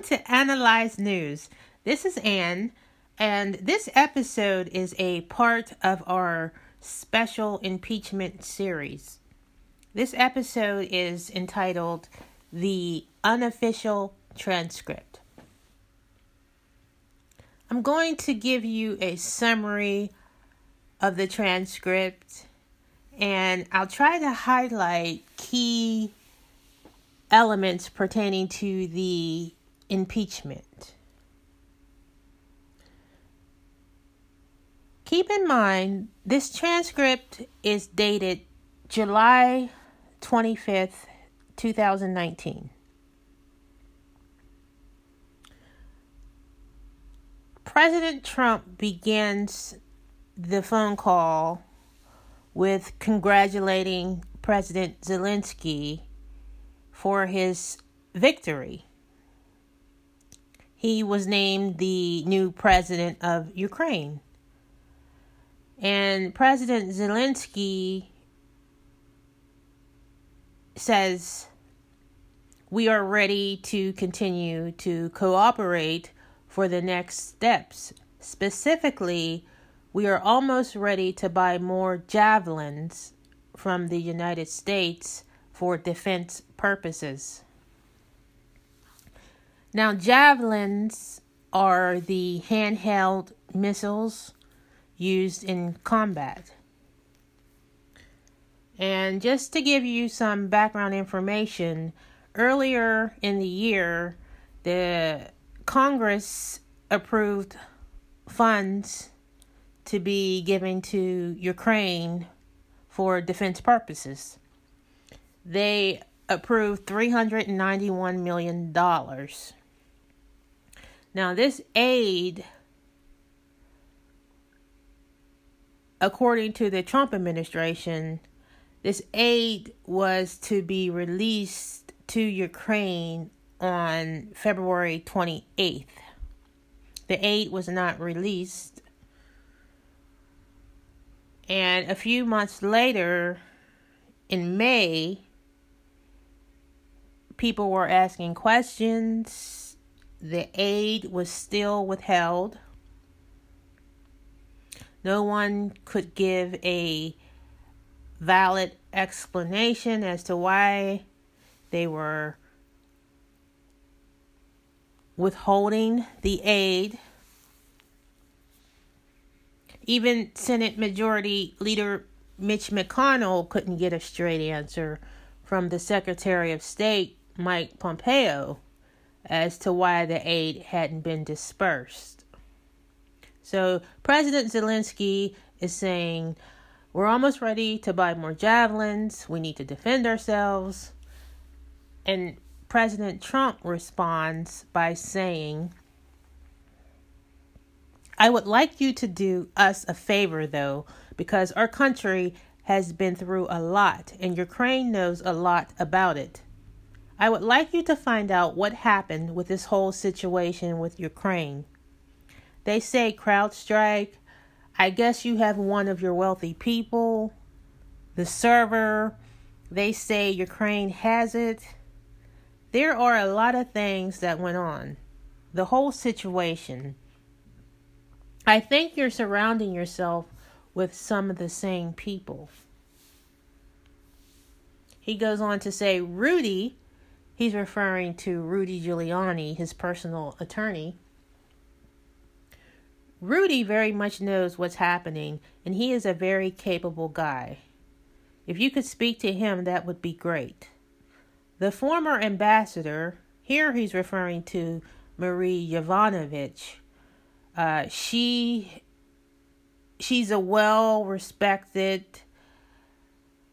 Welcome to Annalyze News. This is Anne, and this episode is a part of our special impeachment series. This episode is entitled The Unofficial Transcript. I'm going to give you a summary of the transcript, and I'll try to highlight key elements pertaining to the impeachment. Keep in mind, this transcript is dated July 25th, 2019. President Trump begins the phone call with congratulating President Zelensky for his victory. He was named the new president of Ukraine. And President Zelensky says, We are ready to continue to cooperate for the next steps. Specifically, we are almost ready to buy more javelins from the United States for defense purposes. Now, javelins are the handheld missiles used in combat. And just to give you some background information, earlier in the year, the Congress approved funds to be given to Ukraine for defense purposes they approved $391 million. Now, this aid, according to the Trump administration, this aid was to be released to Ukraine on February 28th. The aid was not released. And a few months later, in May, people were asking questions. The aid was still withheld. No one could give a valid explanation as to why they were withholding the aid. Even Senate Majority Leader Mitch McConnell couldn't get a straight answer from the Secretary of State Mike Pompeo as to why the aid hadn't been dispersed. So, President Zelensky is saying, We're almost ready to buy more javelins. We need to defend ourselves. And President Trump responds by saying, I would like you to do us a favor, though, because our country has been through a lot, and Ukraine knows a lot about it. I would like you to find out what happened with this whole situation with Ukraine. They say CrowdStrike. I guess you have one of your wealthy people. The server. They say Ukraine has it. There are a lot of things that went on. The whole situation. I think you're surrounding yourself with some of the same people. He goes on to say Rudy He's referring to Rudy Giuliani, his personal attorney. Rudy very much knows what's happening, and he is a very capable guy. If you could speak to him, that would be great. The former ambassador, here he's referring to Marie Yovanovitch. Uh, she she's a well respected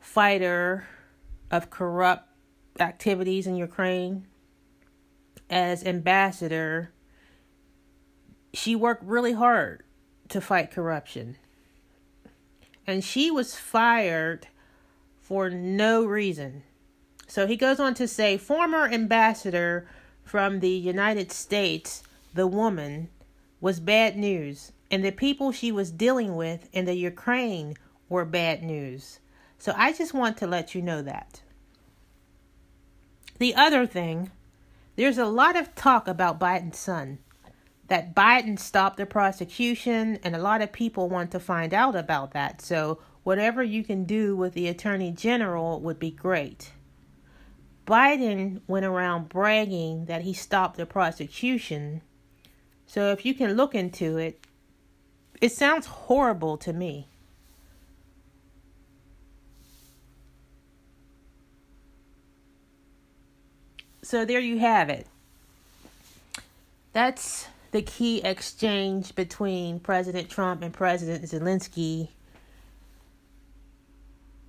fighter of corrupt activities in Ukraine as ambassador, she worked really hard to fight corruption. And she was fired for no reason. So he goes on to say former ambassador from the United States, the woman, was bad news, and the people she was dealing with in the Ukraine were bad news. So I just want to let you know that. The other thing There's a lot of talk about Biden's son. That Biden stopped the prosecution, and a lot of people want to find out about that. So, whatever you can do with the attorney general would be great. Biden went around bragging that he stopped the prosecution. So, if you can look into it, it sounds horrible to me. So there you have it. That's the key exchange between President Trump and President Zelensky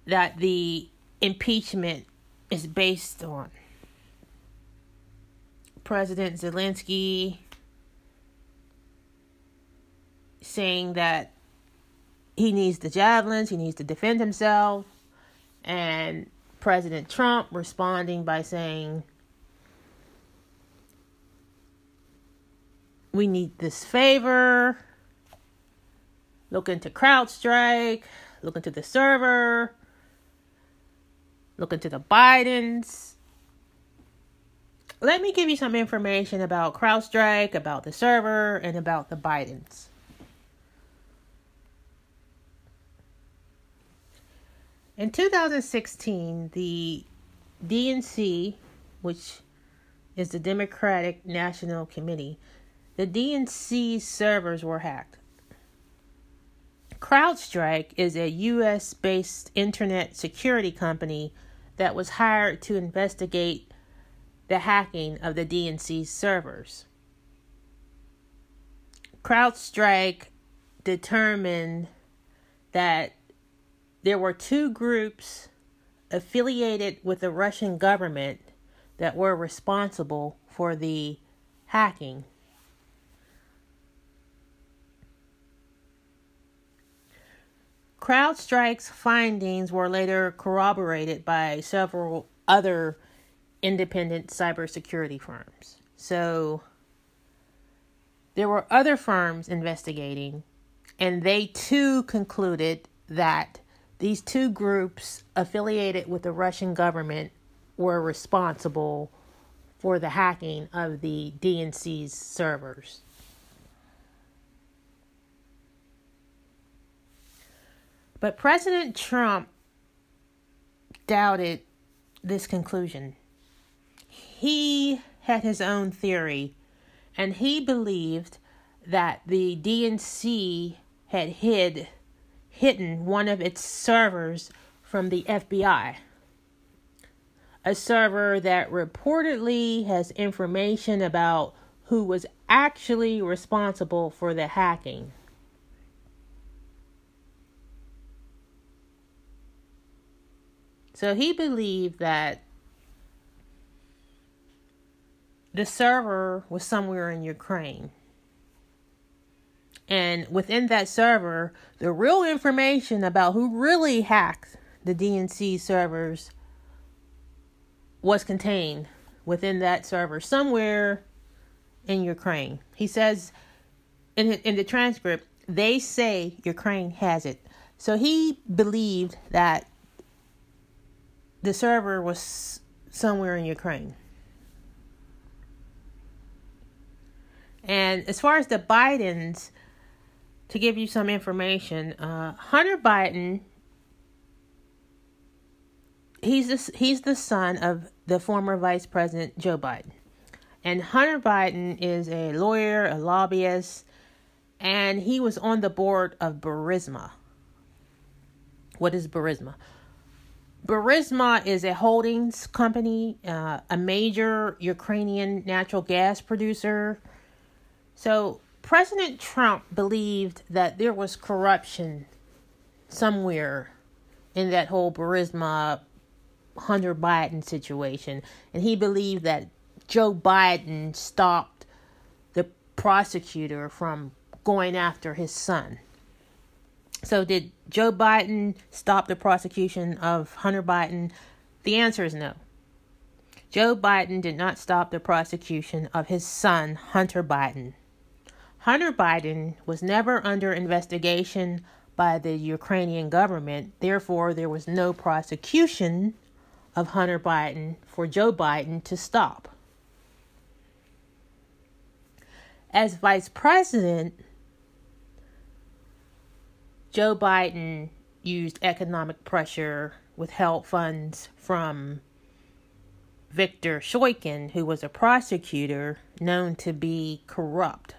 that the impeachment is based on. President Zelensky saying that he needs the javelins, he needs to defend himself, and President Trump responding by saying, we need this favor. Look into CrowdStrike. Look into the server. Look into the Bidens. Let me give you some information about CrowdStrike, about the server, and about the Bidens. In 2016, the DNC, which is the Democratic National Committee, the DNC servers were hacked. CrowdStrike is a US based internet security company that was hired to investigate the hacking of the DNC servers. CrowdStrike determined that there were two groups affiliated with the Russian government that were responsible for the hacking. CrowdStrike's findings were later corroborated by several other independent cybersecurity firms. So there were other firms investigating, and they too concluded that these two groups affiliated with the Russian government were responsible for the hacking of the DNC's servers. But President Trump doubted this conclusion. He had his own theory, and he believed that the DNC had hid hidden one of its servers from the FBI. A server that reportedly has information about who was actually responsible for the hacking. So he believed that the server was somewhere in Ukraine. And within that server, the real information about who really hacked the DNC servers was contained within that server somewhere in Ukraine. He says in in the transcript, they say Ukraine has it. So he believed that the server was somewhere in Ukraine. And as far as the Bidens, to give you some information, uh, Hunter Biden, he's the, he's the son of the former Vice President Joe Biden. And Hunter Biden is a lawyer, a lobbyist, and he was on the board of Burisma. What is Burisma? Burisma is a holdings company, uh, a major Ukrainian natural gas producer. So President Trump believed that there was corruption somewhere in that whole Burisma Hunter Biden situation. And he believed that Joe Biden stopped the prosecutor from going after his son. So, did Joe Biden stop the prosecution of Hunter Biden? The answer is no. Joe Biden did not stop the prosecution of his son, Hunter Biden. Hunter Biden was never under investigation by the Ukrainian government, therefore, there was no prosecution of Hunter Biden for Joe Biden to stop. as vice president, Joe Biden used economic pressure, withheld funds from Victor Shokin, who was a prosecutor known to be corrupt.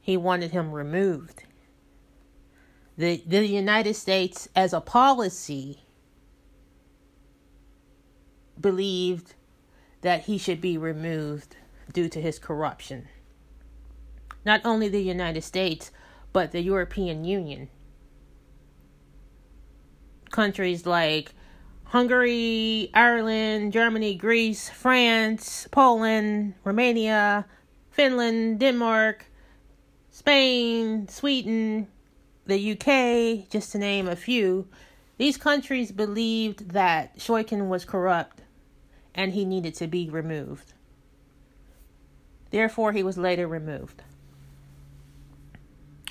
He wanted him removed. The, the United States, as a policy, believed that he should be removed due to his corruption. Not only the United States, but the European Union. Countries like Hungary, Ireland, Germany, Greece, France, Poland, Romania, Finland, Denmark, Spain, Sweden, the UK, just to name a few, these countries believed that Shokin was corrupt and he needed to be removed. Therefore, he was later removed.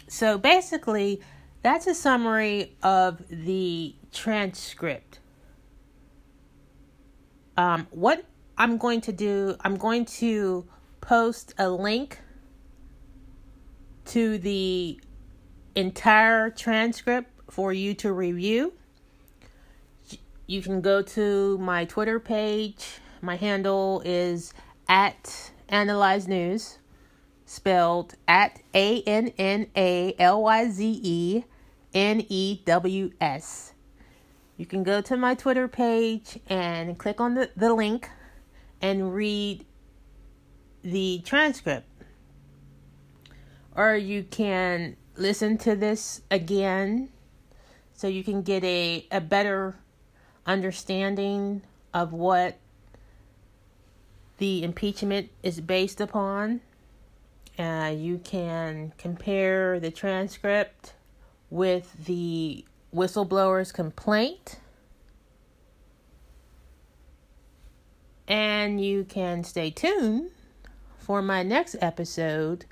So basically, that's a summary of the transcript. Um, what I'm going to do, I'm going to post a link to the entire transcript for you to review. You can go to my Twitter page. My handle is at Annalyze News, spelled at A N N A L Y Z E N E W S. You can go to my Twitter page and click on the, the link and read the transcript. Or you can listen to this again so you can get a, a better understanding of what the impeachment is based upon. You can compare the transcript with the whistleblower's complaint. And you can stay tuned for my next episode